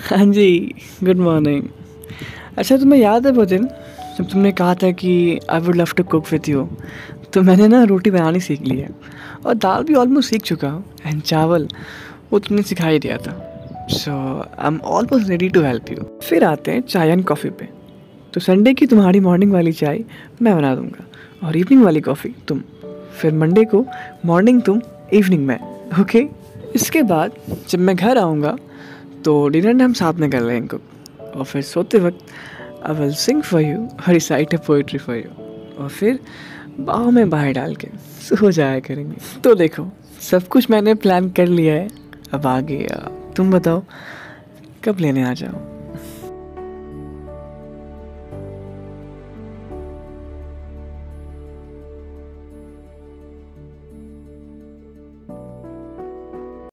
हाँ जी good morning अच्छा तुम्हें याद है वो दिन जब तुमने कहा था कि I would love to cook with you तो मैंने ना रोटी बनानी सीख ली है और दाल भी ऑलमोस्ट सीख चुका हूँ एंड चावल वो तुमने सिखा ही दिया था। So I am almost ready to help you फिर आते हैं चाय एंड कॉफ़ी पे। तो संडे की तुम्हारी मॉर्निंग वाली चाय मैं बना दूँगा और इवनिंग वाली कॉफ़ी तुम। फिर मंडे को मॉर्निंग तुम इवनिंग में ओके इसके बाद जब मैं घर आऊँगा तो डिनर हम साथ में कर रहे हैं इनको। और फिर सोते वक्त I will sing for you और recite a poetry for you और फिर बाहों में बाहर डाल के सो जाया करेंगे। तो देखो, सब कुछ मैंने प्लान कर लिया है। अब आगे तुम बताओ, कब लेने आ जाओ?